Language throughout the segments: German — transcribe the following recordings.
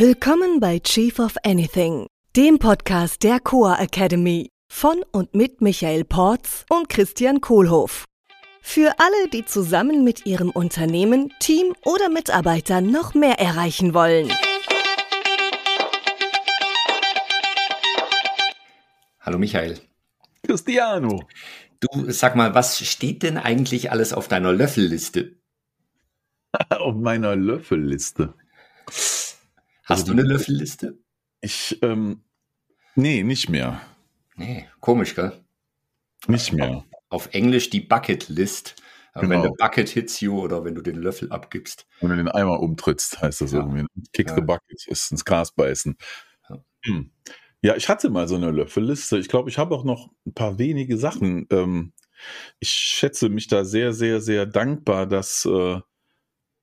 Willkommen bei Chief of Anything, dem Podcast der Coa Academy von und mit Michael Porz und Christian Kohlhoff. Für alle, die zusammen mit ihrem Unternehmen, Team oder Mitarbeitern noch mehr erreichen wollen. Hallo Michael. Cristiano. Du sag mal, was steht denn eigentlich alles auf deiner Löffelliste? auf meiner Löffelliste. Hast also, du eine Löffelliste? Ich, ähm, nee, nicht mehr. Nee, komisch, gell? Nicht mehr. Auf, auf Englisch die Bucket List. Genau. Wenn der Bucket hits you oder wenn du den Löffel abgibst. Wenn du den Eimer umtrittst, heißt das ja. irgendwie. Kick ja. the bucket, ist ins Gras beißen. Ja. Hm. ja. ich hatte mal so eine Löffelliste. Ich glaube, ich habe auch noch ein paar wenige Sachen. Ähm, ich schätze mich da sehr, sehr, sehr dankbar, dass äh,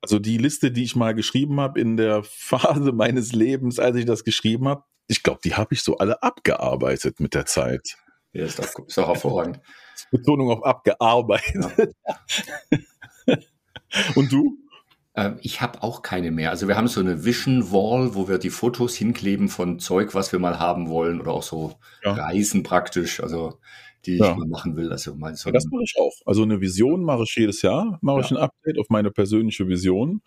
also die Liste, die ich mal geschrieben habe in der Phase meines Lebens, als ich das geschrieben habe, ich glaube, die habe ich so alle abgearbeitet mit der Zeit. Ja, ist doch, ist doch hervorragend. Betonung auf abgearbeitet. Ja. Und du? Ähm, ich habe auch keine mehr. Also wir haben so eine Vision Wall, wo wir die Fotos hinkleben von Zeug, was wir mal haben wollen oder auch so ja. Reisen praktisch. Also die ja. ich mal machen will. Also mal so ja, das mache ich auch. Also eine Vision mache ich jedes Jahr, mache ja. ich ein Update auf meine persönliche Vision.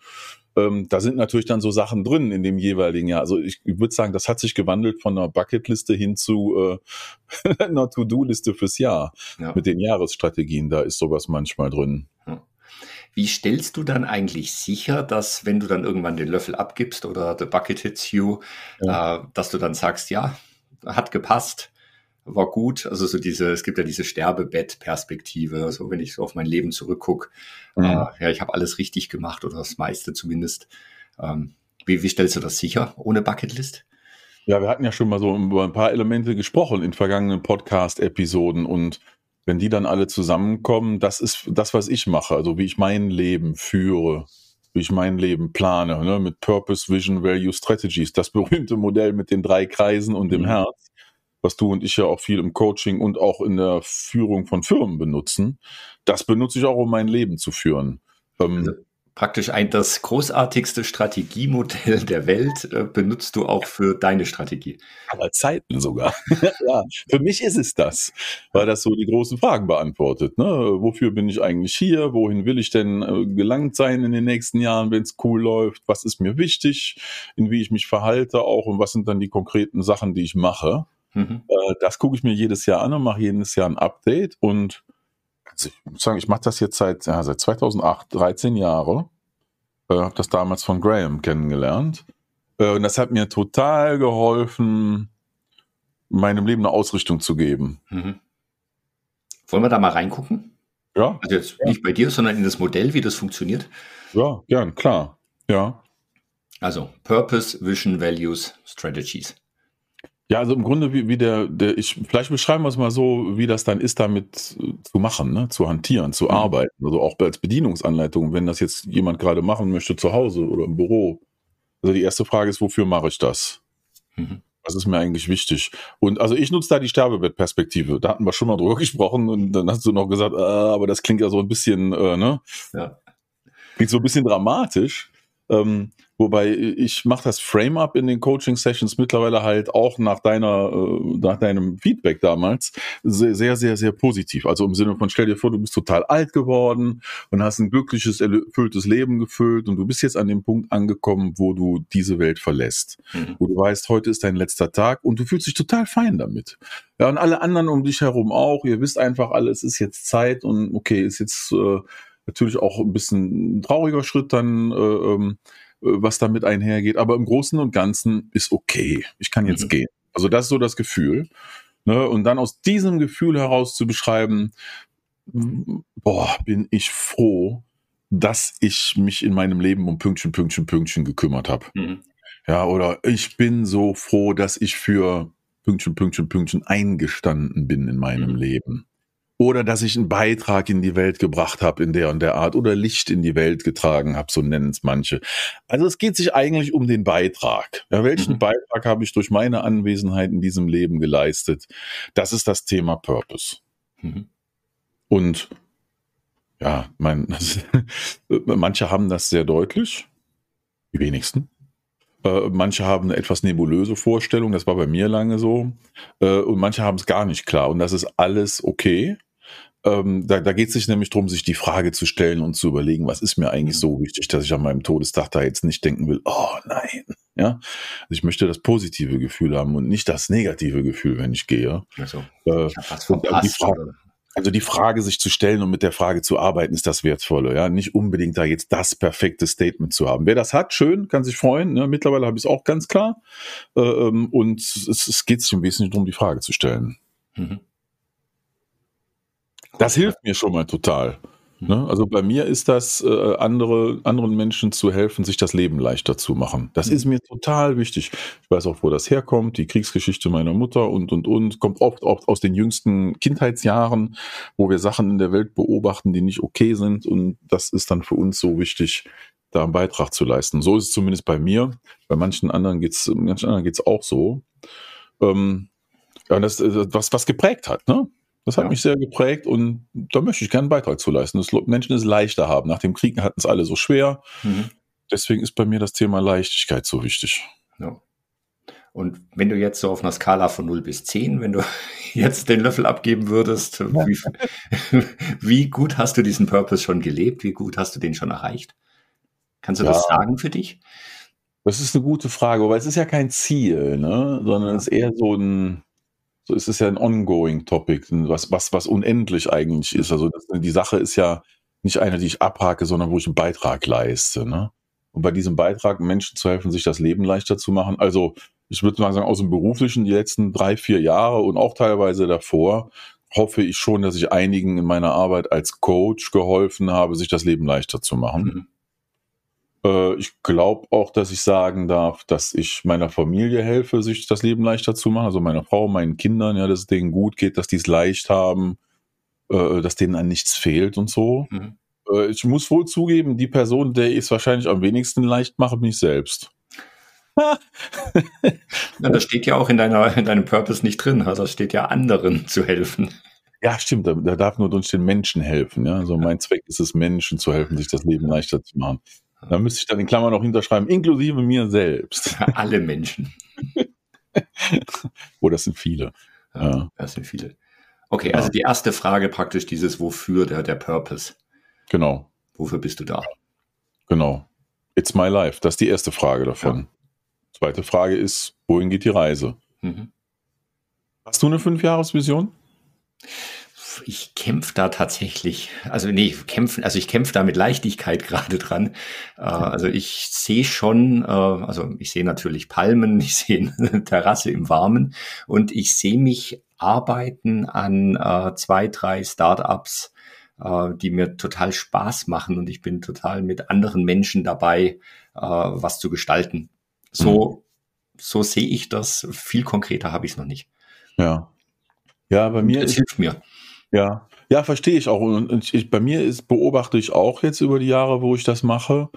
Ähm, da sind natürlich dann so Sachen drin in dem jeweiligen Jahr. Also ich, ich würde sagen, das hat sich gewandelt von einer Bucketliste hin zu äh, einer To-Do-Liste fürs Jahr. Mit den Jahresstrategien, da ist sowas manchmal drin. Wie stellst du dann eigentlich sicher, dass wenn du dann irgendwann den Löffel abgibst oder the bucket hits you, äh, dass du dann sagst, ja, hat gepasst, war gut. Also so diese, es gibt ja diese Sterbebett-Perspektive. Also wenn ich so auf mein Leben zurückgucke, mhm. äh, ja, ich habe alles richtig gemacht oder das meiste zumindest. Ähm, wie, wie stellst du das sicher ohne Bucketlist? Ja, wir hatten ja schon mal so über ein paar Elemente gesprochen in vergangenen Podcast-Episoden und wenn die dann alle zusammenkommen, das ist das, was ich mache, also wie ich mein Leben führe, wie ich mein Leben plane, ne, mit Purpose, Vision, Value, Strategies, das berühmte Modell mit den drei Kreisen und dem mhm. Herz was du und ich ja auch viel im Coaching und auch in der Führung von Firmen benutzen, das benutze ich auch, um mein Leben zu führen. Ähm, also praktisch ein das großartigste Strategiemodell der Welt äh, benutzt du auch für deine Strategie. Aber Zeiten sogar. ja, für mich ist es das, weil das so die großen Fragen beantwortet. Ne? Wofür bin ich eigentlich hier? Wohin will ich denn äh, gelangt sein in den nächsten Jahren, wenn es cool läuft? Was ist mir wichtig? In wie ich mich verhalte auch und was sind dann die konkreten Sachen, die ich mache? Mhm. Äh, das gucke ich mir jedes Jahr an und mache jedes Jahr ein Update. Und also ich muss sagen, ich mache das jetzt seit, ja, seit 2008, 13 Jahre. Äh, habe das damals von Graham kennengelernt. Äh, und das hat mir total geholfen, meinem Leben eine Ausrichtung zu geben. Mhm. Wollen wir da mal reingucken? Ja. Also jetzt ja. nicht bei dir, sondern in das Modell, wie das funktioniert. Ja, gern, klar. Ja. Also Purpose, Vision, Values, Strategies. Ja, also im Grunde wie, wie der, der, ich, vielleicht beschreiben wir es mal so, wie das dann ist, damit zu machen, ne? zu hantieren, zu mhm. arbeiten. Also auch als Bedienungsanleitung, wenn das jetzt jemand gerade machen möchte zu Hause oder im Büro. Also die erste Frage ist, wofür mache ich das? Mhm. Was ist mir eigentlich wichtig? Und also ich nutze da die Sterbebettperspektive. Da hatten wir schon mal drüber gesprochen und dann hast du noch gesagt, äh, aber das klingt ja so ein bisschen, äh, ne? Ja. Klingt so ein bisschen dramatisch. Ähm, wobei ich mache das Frame-up in den Coaching-Sessions mittlerweile halt auch nach deiner, äh, nach deinem Feedback damals sehr, sehr, sehr, positiv. Also im Sinne von, stell dir vor, du bist total alt geworden und hast ein glückliches, erfülltes Leben gefüllt und du bist jetzt an dem Punkt angekommen, wo du diese Welt verlässt. Mhm. Wo du weißt, heute ist dein letzter Tag und du fühlst dich total fein damit. Ja, und alle anderen um dich herum auch. Ihr wisst einfach alle, es ist jetzt Zeit und okay, ist jetzt äh, Natürlich auch ein bisschen ein trauriger Schritt dann, äh, ähm, äh, was damit einhergeht. Aber im Großen und Ganzen ist okay. Ich kann jetzt mhm. gehen. Also das ist so das Gefühl. Ne? Und dann aus diesem Gefühl heraus zu beschreiben, boah, bin ich froh, dass ich mich in meinem Leben um Pünktchen, Pünktchen, Pünktchen gekümmert habe. Mhm. Ja, oder ich bin so froh, dass ich für Pünktchen, Pünktchen, Pünktchen eingestanden bin in meinem mhm. Leben oder dass ich einen Beitrag in die Welt gebracht habe in der und der Art oder Licht in die Welt getragen habe, so nennen es manche. Also es geht sich eigentlich um den Beitrag. Ja, welchen mhm. Beitrag habe ich durch meine Anwesenheit in diesem Leben geleistet? Das ist das Thema Purpose. Mhm. Und ja, mein, manche haben das sehr deutlich, die wenigsten. Äh, manche haben eine etwas nebulöse Vorstellung, das war bei mir lange so. Äh, und manche haben es gar nicht klar. Und das ist alles okay. Ähm, da da geht es sich nämlich darum, sich die Frage zu stellen und zu überlegen, was ist mir eigentlich so wichtig, dass ich an meinem Todestag da jetzt nicht denken will, oh nein. Ja, also ich möchte das positive Gefühl haben und nicht das negative Gefühl, wenn ich gehe. Also, äh, ich was verpasst, Frage, also die Frage sich zu stellen und mit der Frage zu arbeiten, ist das Wertvolle. Ja, nicht unbedingt da jetzt das perfekte Statement zu haben. Wer das hat, schön, kann sich freuen. Ne? Mittlerweile habe ich es auch ganz klar. Äh, ähm, und es, es geht sich im Wesentlichen darum, die Frage zu stellen. Mhm. Das hilft mir schon mal total. Ne? Also bei mir ist das, äh, andere, anderen Menschen zu helfen, sich das Leben leichter zu machen. Das ist mir total wichtig. Ich weiß auch, wo das herkommt, die Kriegsgeschichte meiner Mutter und, und, und, kommt oft, oft aus den jüngsten Kindheitsjahren, wo wir Sachen in der Welt beobachten, die nicht okay sind. Und das ist dann für uns so wichtig, da einen Beitrag zu leisten. So ist es zumindest bei mir. Bei manchen anderen geht's, manchen anderen geht's auch so. Ähm, ja, das, äh, was, was geprägt hat, ne? Das hat ja. mich sehr geprägt und da möchte ich gerne einen Beitrag zu leisten, dass Menschen es leichter haben. Nach dem Krieg hatten es alle so schwer. Mhm. Deswegen ist bei mir das Thema Leichtigkeit so wichtig. Ja. Und wenn du jetzt so auf einer Skala von 0 bis 10, wenn du jetzt den Löffel abgeben würdest, ja. wie, wie, gut hast du diesen Purpose schon gelebt? Wie gut hast du den schon erreicht? Kannst du ja. das sagen für dich? Das ist eine gute Frage, weil es ist ja kein Ziel, ne? sondern es ist eher so ein, so ist es ja ein ongoing Topic, was, was, was unendlich eigentlich ist. Also das, die Sache ist ja nicht eine, die ich abhake, sondern wo ich einen Beitrag leiste. Ne? Und bei diesem Beitrag Menschen zu helfen, sich das Leben leichter zu machen. Also ich würde mal sagen, aus dem Beruflichen die letzten drei, vier Jahre und auch teilweise davor hoffe ich schon, dass ich einigen in meiner Arbeit als Coach geholfen habe, sich das Leben leichter zu machen. Äh, ich glaube auch, dass ich sagen darf, dass ich meiner Familie helfe, sich das Leben leichter zu machen. Also meiner Frau, meinen Kindern, ja, dass es denen gut geht, dass die es leicht haben, äh, dass denen an nichts fehlt und so. Mhm. Äh, ich muss wohl zugeben, die Person, der ich es wahrscheinlich am wenigsten leicht mache, bin ich selbst. das steht ja auch in, deiner, in deinem Purpose nicht drin. Das steht ja anderen zu helfen. Ja, stimmt. Da, da darf nur durch den Menschen helfen. Ja, also mein Zweck ist es, Menschen zu helfen, sich das Leben leichter zu machen. Da müsste ich dann in Klammern noch hinterschreiben, inklusive mir selbst. Alle Menschen. oh, das sind viele. Ja, Das sind viele. Okay, also die erste Frage praktisch dieses Wofür, der, der Purpose. Genau. Wofür bist du da? Genau. It's my life. Das ist die erste Frage davon. Ja. Zweite Frage ist, wohin geht die Reise? Mhm. Hast du eine Fünfjahresvision? Ich kämpfe da tatsächlich, also nee, kämpfen, also ich kämpfe da mit Leichtigkeit gerade dran. Äh, also ich sehe schon, äh, also ich sehe natürlich Palmen, ich sehe eine Terrasse im Warmen und ich sehe mich arbeiten an äh, zwei, drei Startups, äh, die mir total Spaß machen und ich bin total mit anderen Menschen dabei, äh, was zu gestalten. So, mhm. so sehe ich das. Viel konkreter habe ich es noch nicht. Ja. Ja, bei mir. Es hilft mir. Ja, ja, verstehe ich auch. Und ich, bei mir ist, beobachte ich auch jetzt über die Jahre, wo ich das mache,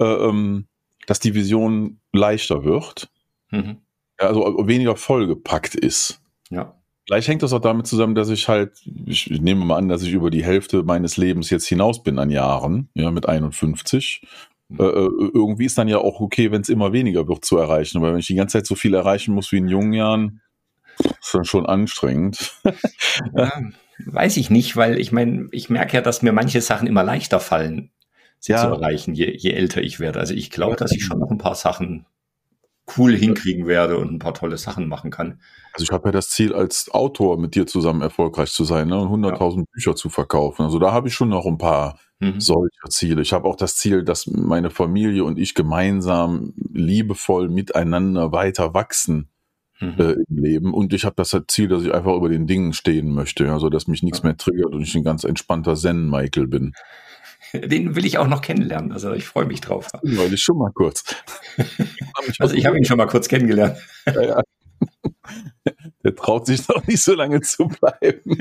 äh, ähm, dass die Vision leichter wird. Mhm. Also weniger vollgepackt ist. Ja. Vielleicht hängt das auch damit zusammen, dass ich halt, ich nehme mal an, dass ich über die Hälfte meines Lebens jetzt hinaus bin an Jahren, ja, mit 51. Mhm. Äh, äh, irgendwie ist dann ja auch okay, wenn es immer weniger wird zu erreichen. Weil wenn ich die ganze Zeit so viel erreichen muss wie in jungen Jahren, ist dann schon anstrengend. Ja, weiß ich nicht, weil ich meine, ich merke ja, dass mir manche Sachen immer leichter fallen, sie ja. zu erreichen, je, je älter ich werde. Also ich glaube, dass ich schon noch ein paar Sachen cool hinkriegen werde und ein paar tolle Sachen machen kann. Also ich habe ja das Ziel, als Autor mit dir zusammen erfolgreich zu sein ne, und 100.000 ja. Bücher zu verkaufen. Also da habe ich schon noch ein paar mhm. solcher Ziele. Ich habe auch das Ziel, dass meine Familie und ich gemeinsam liebevoll miteinander weiter wachsen mhm. äh, im Leben. Und ich habe das Ziel, dass ich einfach über den Dingen stehen möchte, also dass mich nichts mehr triggert und ich ein ganz entspannter Zen-Michael bin. Den will ich auch noch kennenlernen. Also ich freue mich drauf. Weil ich schon mal kurz. also ich habe ihn schon mal kurz kennengelernt. Ja, ja. Der traut sich noch nicht so lange zu bleiben.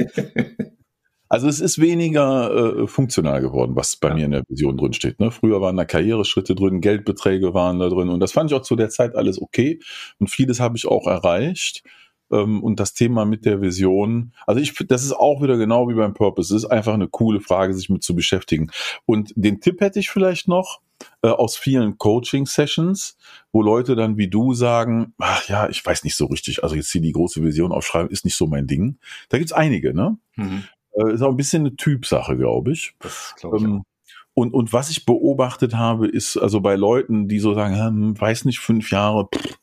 Also es ist weniger äh, funktional geworden, was bei ja. mir in der Vision drin steht. Ne? Früher waren da Karriereschritte drin, Geldbeträge waren da drin und das fand ich auch zu der Zeit alles okay und vieles habe ich auch erreicht. Ähm, und das Thema mit der Vision, also ich das ist auch wieder genau wie beim Purpose, es ist einfach eine coole Frage, sich mit zu beschäftigen. Und den Tipp hätte ich vielleicht noch, äh, aus vielen Coaching-Sessions, wo Leute dann wie du sagen, ach ja, ich weiß nicht so richtig, also jetzt hier die große Vision aufschreiben, ist nicht so mein Ding. Da gibt's einige, ne? Mhm. Äh, ist auch ein bisschen eine Typsache, glaube ich. Das glaub ich ähm, und, und was ich beobachtet habe, ist also bei Leuten, die so sagen, hm, weiß nicht, fünf Jahre, pff,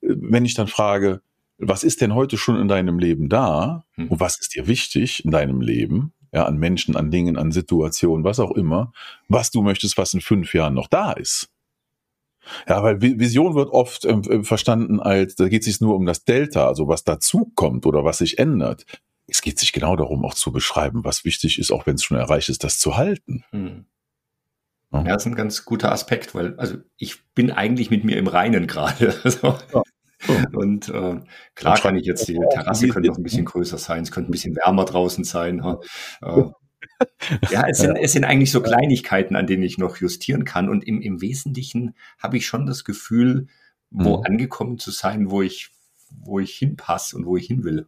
wenn ich dann frage, was ist denn heute schon in deinem Leben da hm. und was ist dir wichtig in deinem Leben, ja, an Menschen, an Dingen, an Situationen, was auch immer, was du möchtest, was in fünf Jahren noch da ist. Ja, weil Vision wird oft ähm, äh, verstanden als, da geht es sich nur um das Delta, also was dazukommt oder was sich ändert. Es geht sich genau darum, auch zu beschreiben, was wichtig ist, auch wenn es schon erreicht ist, das zu halten. Hm. Ja, das ist ein ganz guter Aspekt, weil also ich bin eigentlich mit mir im Reinen gerade. Also, ja. Oh. Und äh, klar kann ich jetzt, die Terrasse könnte noch ein bisschen größer sein, es könnte ein bisschen wärmer draußen sein. Äh, ja, es sind, es sind eigentlich so Kleinigkeiten, an denen ich noch justieren kann. Und im, im Wesentlichen habe ich schon das Gefühl, wo mhm. angekommen zu sein, wo ich, wo ich hinpasse und wo ich hin will.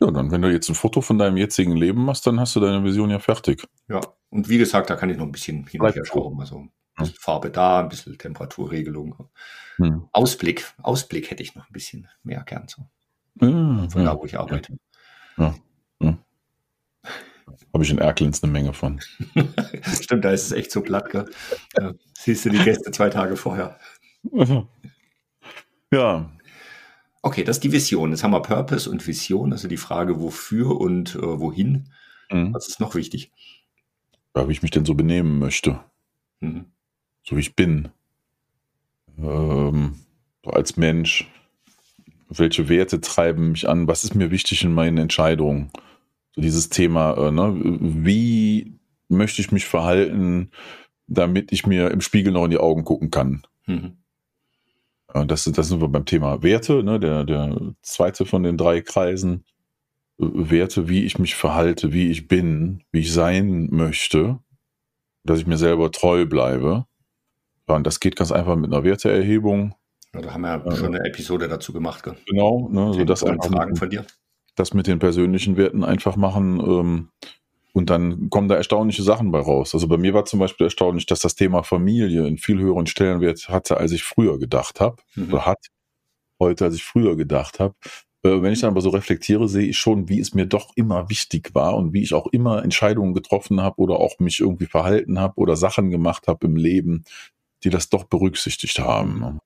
Ja, dann, wenn du jetzt ein Foto von deinem jetzigen Leben machst, dann hast du deine Vision ja fertig. Ja, und wie gesagt, da kann ich noch ein bisschen hin und her schrauben. Also ein bisschen Farbe da, ein bisschen Temperaturregelung. Hm. Ausblick, Ausblick hätte ich noch ein bisschen mehr gern so. Ja, von ja. da, wo ich arbeite. Ja. ja. Habe ich in Erklins eine Menge von. Stimmt, da ist es echt so platt, gell? Ja, siehst du die Gäste zwei Tage vorher. Ja. Okay, das ist die Vision. Jetzt haben wir Purpose und Vision, also die Frage, wofür und äh, wohin. Mhm. Was ist noch wichtig? Ja, wie ich mich denn so benehmen möchte. Mhm. So wie ich bin. Ähm, so als Mensch. Welche Werte treiben mich an? Was ist mir wichtig in meinen Entscheidungen? So dieses Thema, äh, ne? wie möchte ich mich verhalten, damit ich mir im Spiegel noch in die Augen gucken kann? Mhm. Das, das sind wir beim Thema Werte, ne? der, der zweite von den drei Kreisen. Werte, wie ich mich verhalte, wie ich bin, wie ich sein möchte, dass ich mir selber treu bleibe. Und das geht ganz einfach mit einer Werteerhebung. Ja, da haben wir ja schon eine Episode dazu gemacht. Gell? Genau, ne, so das einfach Fragen von dir. Das mit den persönlichen Werten einfach machen. Ähm, und dann kommen da erstaunliche Sachen bei raus. Also bei mir war zum Beispiel erstaunlich, dass das Thema Familie einen viel höheren Stellenwert hatte, als ich früher gedacht habe. Mhm. Oder hat heute, als ich früher gedacht habe. Äh, wenn ich dann aber so reflektiere, sehe ich schon, wie es mir doch immer wichtig war und wie ich auch immer Entscheidungen getroffen habe oder auch mich irgendwie verhalten habe oder Sachen gemacht habe im Leben, die das doch berücksichtigt haben. Ne?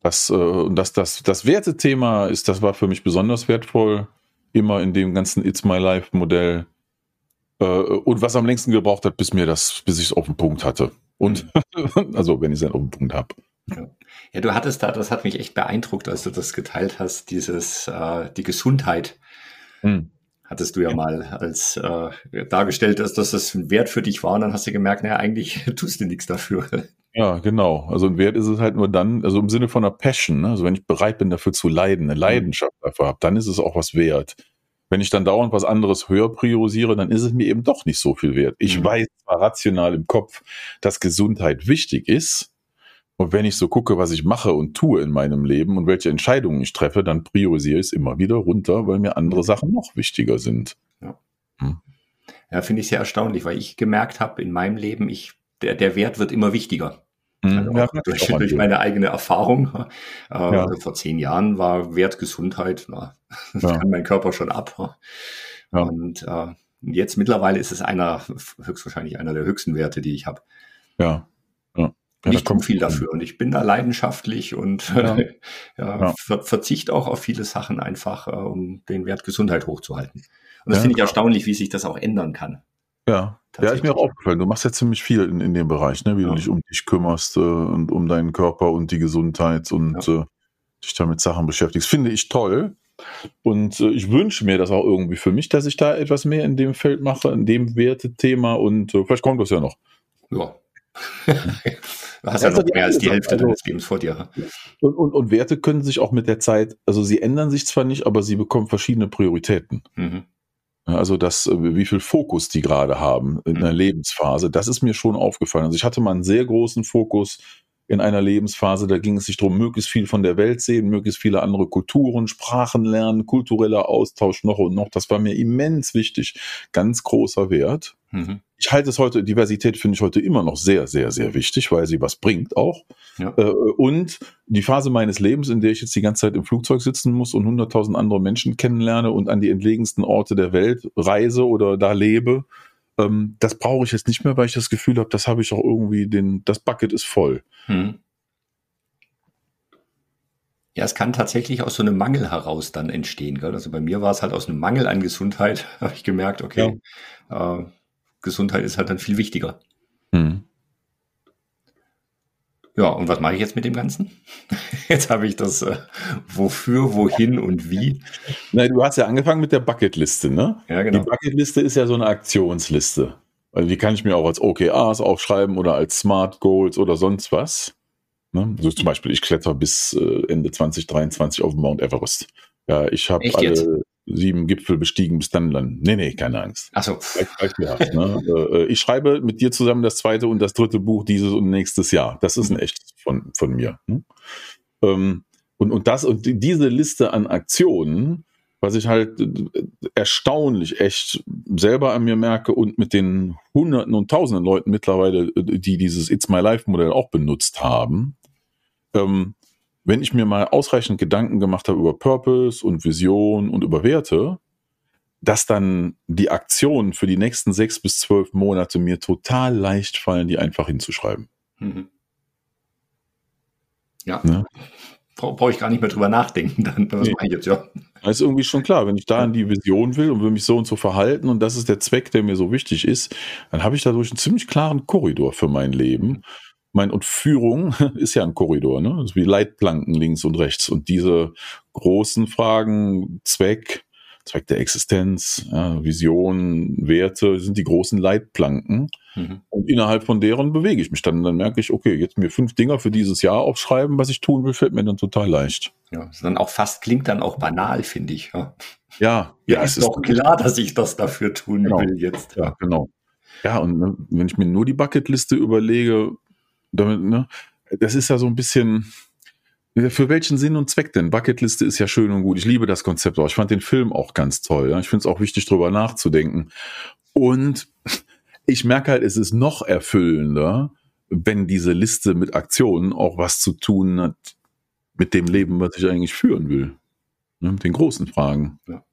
Das, äh, das, das, das Wertethema ist, das war für mich besonders wertvoll, immer in dem ganzen It's My Life Modell. Äh, und was am längsten gebraucht hat, bis mir das, bis ich es auf den Punkt hatte. Und also wenn ich es dann auf den Punkt habe. Ja. ja. du hattest da, das hat mich echt beeindruckt, als du das geteilt hast, dieses, äh, die Gesundheit. Mhm. Hattest du ja, ja, mal als äh, dargestellt, dass, dass das ein Wert für dich war und dann hast du gemerkt, naja, eigentlich tust du nichts dafür. Ja, genau. Also ein Wert ist es halt nur dann, also im Sinne von einer Passion, ne? also wenn ich bereit bin, dafür zu leiden, eine mhm. Leidenschaft dafür habe, dann ist es auch was wert. Wenn ich dann dauernd was anderes höher priorisiere, dann ist es mir eben doch nicht so viel wert. Ich mhm. weiß zwar rational im Kopf, dass Gesundheit wichtig ist, und wenn ich so gucke, was ich mache und tue in meinem Leben und welche Entscheidungen ich treffe, dann priorisiere ich es immer wieder runter, weil mir andere Sachen noch wichtiger sind. Ja, hm. ja finde ich sehr erstaunlich, weil ich gemerkt habe in meinem Leben, ich, der, der Wert wird immer wichtiger. Hm. Also ja, durch, durch meine eigene Erfahrung. Äh, ja. vor zehn Jahren war Wert Gesundheit, na, das ja. kann mein Körper schon ab. Und äh, jetzt mittlerweile ist es einer, höchstwahrscheinlich einer der höchsten Werte, die ich habe. Ja. Ja, ich tue viel dafür und ich bin da leidenschaftlich und ja. ja, ja. Ver verzichte auch auf viele Sachen einfach, äh, um den Wert Gesundheit hochzuhalten. Und das finde ich erstaunlich, wie sich das auch ändern kann. Ja, ja, ist mir auch aufgefallen. Du machst ja ziemlich viel in, in dem Bereich, ne? wie du dich um dich kümmerst äh, und um deinen Körper und die Gesundheit und äh, dich damit Sachen beschäftigst. Finde ich toll. Und äh, ich wünsche mir das auch irgendwie für mich, dass ich da etwas mehr in dem Feld mache, in dem Wertethema und äh, vielleicht kommt das ja noch. Ja. Du hast ja, noch mehr als die Hälfte also, deines Lebens vor dir. Und, und, und, Werte können sich auch mit der Zeit, also sie ändern sich zwar nicht, aber sie bekommen verschiedene Prioritäten. Mhm. Also das, äh, wie viel Fokus die gerade haben in mhm. einer Lebensphase, das ist mir schon aufgefallen. Also ich hatte mal einen sehr großen Fokus in einer Lebensphase, da ging es sich darum, möglichst viel von der Welt sehen, möglichst viele andere Kulturen, Sprachen lernen, kultureller Austausch noch und noch. Das war mir immens wichtig, ganz großer Wert. Mhm. Ich halte es heute, Diversität finde ich heute immer noch sehr, sehr, sehr wichtig, weil sie was bringt auch. Ja. Äh, und die Phase meines Lebens, in der ich jetzt die ganze Zeit im Flugzeug sitzen muss und 100.000 andere Menschen kennenlerne und an die entlegensten Orte der Welt reise oder da lebe, ähm, das brauche ich jetzt nicht mehr, weil ich das Gefühl habe, das habe ich auch irgendwie, den, das Bucket ist voll. Hm. Ja, es kann tatsächlich aus so einem Mangel heraus dann entstehen. Gell? Also bei mir war es halt aus einem Mangel an Gesundheit, habe ich gemerkt, okay, ja. äh, Gesundheit ist halt dann viel wichtiger. Hm. Ja, und was mache ich jetzt mit dem Ganzen? Jetzt habe ich das äh, wofür, wohin und wie. Nein, du hast ja angefangen mit der Bucketliste, ne? Ja, genau. Die Bucketliste ist ja so eine Aktionsliste. Also die kann ich mir auch als OKRs aufschreiben oder als Smart Goals oder sonst was. Ne? So zum Beispiel, ich kletter bis äh, Ende 2023 auf Mount Everest. Ja, ich habe alle jetzt? Sieben Gipfel bestiegen bis dann landen. Nee, nee, keine Angst. Achso. Ne? Äh, äh, ich schreibe mit dir zusammen das zweite und das dritte Buch dieses und nächstes Jahr. Das ist ein mhm. echtes von, von mir. Ne? Ähm, und, und das und diese Liste an Aktionen, was ich halt äh, erstaunlich echt selber an mir merke und mit den Hunderten und Tausenden Leuten mittlerweile, die dieses It's My Life Modell auch benutzt haben, ähm, wenn ich mir mal ausreichend Gedanken gemacht habe über Purpose und Vision und über Werte, dass dann die Aktionen für die nächsten sechs bis zwölf Monate mir total leicht fallen, die einfach hinzuschreiben. Mhm. Ja. ja. Brauche ich gar nicht mehr drüber nachdenken, dann was nee. mache ich jetzt, ja. Das ist irgendwie schon klar, wenn ich da an die Vision will und will mich so und so verhalten und das ist der Zweck, der mir so wichtig ist, dann habe ich dadurch einen ziemlich klaren Korridor für mein Leben mein, und Führung ist ja ein Korridor, ne? Also wie Leitplanken links und rechts. Und diese großen Fragen, Zweck, Zweck der Existenz, ja, Vision, Werte, sind die großen Leitplanken. Mhm. Und innerhalb von deren bewege ich mich dann. Und dann merke ich, okay, jetzt mir fünf Dinger für dieses Jahr aufschreiben, was ich tun will, fällt mir dann total leicht. Ja, ist dann auch fast, klingt dann auch banal, finde ich. Ja, ja, ja es ist doch klar, dass ich das dafür tun genau. will jetzt. Ja, genau. Ja, und ne, wenn ich mir nur die Bucketliste überlege, damit, ne? Das ist ja so ein bisschen. Für welchen Sinn und Zweck denn? Bucketliste ist ja schön und gut. Ich liebe das Konzept auch. Ich fand den Film auch ganz toll. Ja? Ich finde es auch wichtig, darüber nachzudenken. Und ich merke halt, es ist noch erfüllender, wenn diese Liste mit Aktionen auch was zu tun hat mit dem Leben, was ich eigentlich führen will. Ne? Mit den großen Fragen. Ja.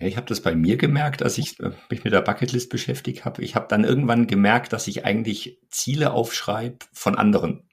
Ja, ich habe das bei mir gemerkt, als ich äh, mich mit der Bucketlist beschäftigt habe. Ich habe dann irgendwann gemerkt, dass ich eigentlich Ziele aufschreibe von anderen.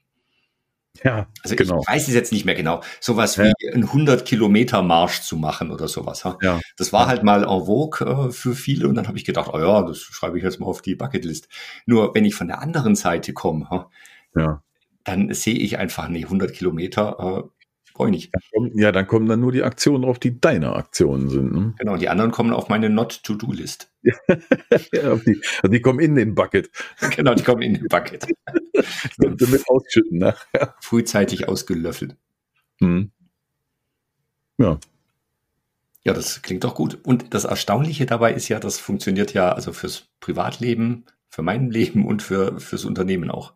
Ja, also genau. ich weiß es jetzt nicht mehr genau. Sowas wie ja. einen 100 Kilometer Marsch zu machen oder sowas. Ja. Das war halt mal en vogue äh, für viele und dann habe ich gedacht, oh ja, das schreibe ich jetzt mal auf die Bucketlist. Nur wenn ich von der anderen Seite komme, ja. dann sehe ich einfach, nee, 100 Kilometer äh, Brauche ich nicht. Ja, dann kommen dann nur die Aktionen drauf, die deine Aktionen sind. Ne? Genau, die anderen kommen auf meine Not-to-Do-List. ja, die, also die kommen in den Bucket. genau, die kommen in den Bucket. Damit ausschütten nachher. Ne? Frühzeitig ausgelöffelt. Mhm. Ja. Ja, das klingt doch gut. Und das Erstaunliche dabei ist ja, das funktioniert ja also fürs Privatleben, für mein Leben und für, fürs Unternehmen auch.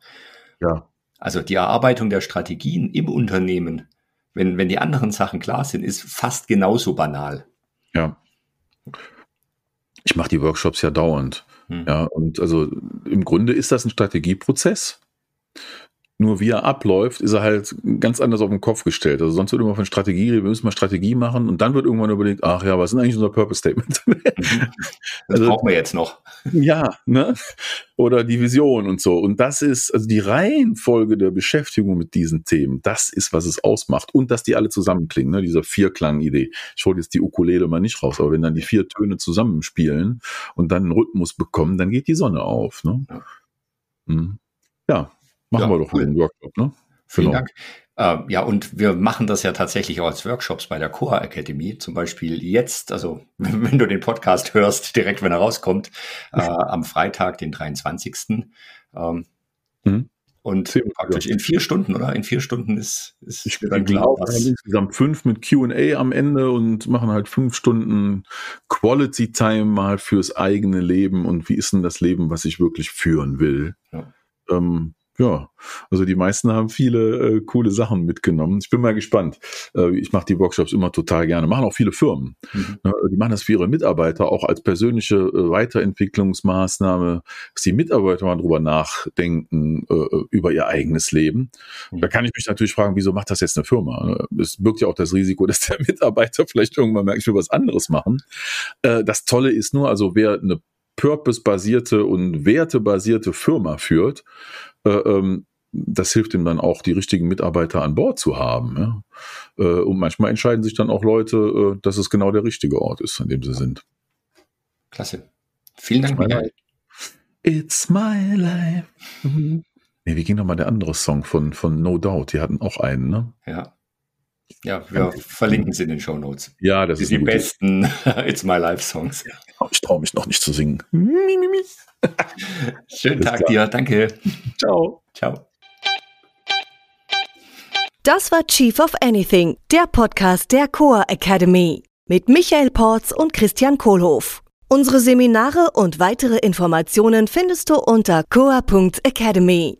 Ja. Also die Erarbeitung der Strategien im Unternehmen wenn, wenn die anderen Sachen klar sind, ist fast genauso banal. Ja. Ich mache die Workshops ja dauernd. Hm. Ja, und also im Grunde ist das ein Strategieprozess. Nur wie er abläuft, ist er halt ganz anders auf den Kopf gestellt. Also sonst wird immer von Strategie, wir müssen mal Strategie machen und dann wird irgendwann überlegt, ach ja, was ist eigentlich unser Purpose Statement? das also, brauchen wir jetzt noch. Ja, ne? Oder die Vision und so. Und das ist, also die Reihenfolge der Beschäftigung mit diesen Themen, das ist, was es ausmacht. Und dass die alle zusammenklingen, ne? Dieser Vierklang-Idee. Ich hole jetzt die Ukulele mal nicht raus, aber wenn dann die vier Töne zusammenspielen und dann einen Rhythmus bekommen, dann geht die Sonne auf. Ne? Ja. Hm. ja. Machen ja, wir doch cool. einen Workshop, ne? Vielen genau. Dank. Äh, ja, und wir machen das ja tatsächlich auch als Workshops bei der Core Academy. Zum Beispiel jetzt, also wenn du den Podcast hörst, direkt wenn er rauskommt, äh, am Freitag, den 23. Ähm, mhm. Und praktisch in vier Stunden, oder? In vier Stunden ist, ist ich dann haben insgesamt fünf mit QA am Ende und machen halt fünf Stunden Quality Time mal fürs eigene Leben und wie ist denn das Leben, was ich wirklich führen will. Ja. Ähm, ja, also die meisten haben viele äh, coole Sachen mitgenommen. Ich bin mal gespannt. Äh, ich mache die Workshops immer total gerne. Machen auch viele Firmen. Mhm. Ne, die machen das für ihre Mitarbeiter auch als persönliche äh, Weiterentwicklungsmaßnahme, dass die Mitarbeiter mal drüber nachdenken äh, äh, über ihr eigenes Leben. Mhm. Da kann ich mich natürlich fragen, wieso macht das jetzt eine Firma? Ne, es birgt ja auch das Risiko, dass der Mitarbeiter vielleicht irgendwann merkt, ich will was anderes machen. Äh, das Tolle ist nur, also wer eine purpose-basierte und wertebasierte Firma führt, äh, ähm, das hilft ihm dann auch, die richtigen Mitarbeiter an Bord zu haben. Ja? Äh, und manchmal entscheiden sich dann auch Leute, äh, dass es genau der richtige Ort ist, an dem sie sind. Klasse. Vielen Dank, Michael. It's my life. Mhm. Nee, wie ging nochmal der andere Song von, von No Doubt? Die hatten auch einen, ne? Ja. Ja, wir verlinken sie in den Show Notes. Ja, das die ist die besten It's My Life Songs. Ich traue mich noch nicht zu singen. Schönen Tag dir, danke. Ciao. Ciao. Das war Chief of Anything, der Podcast der Coa Academy mit Michael Porz und Christian Kohlhoff. Unsere Seminare und weitere Informationen findest du unter coa.academy.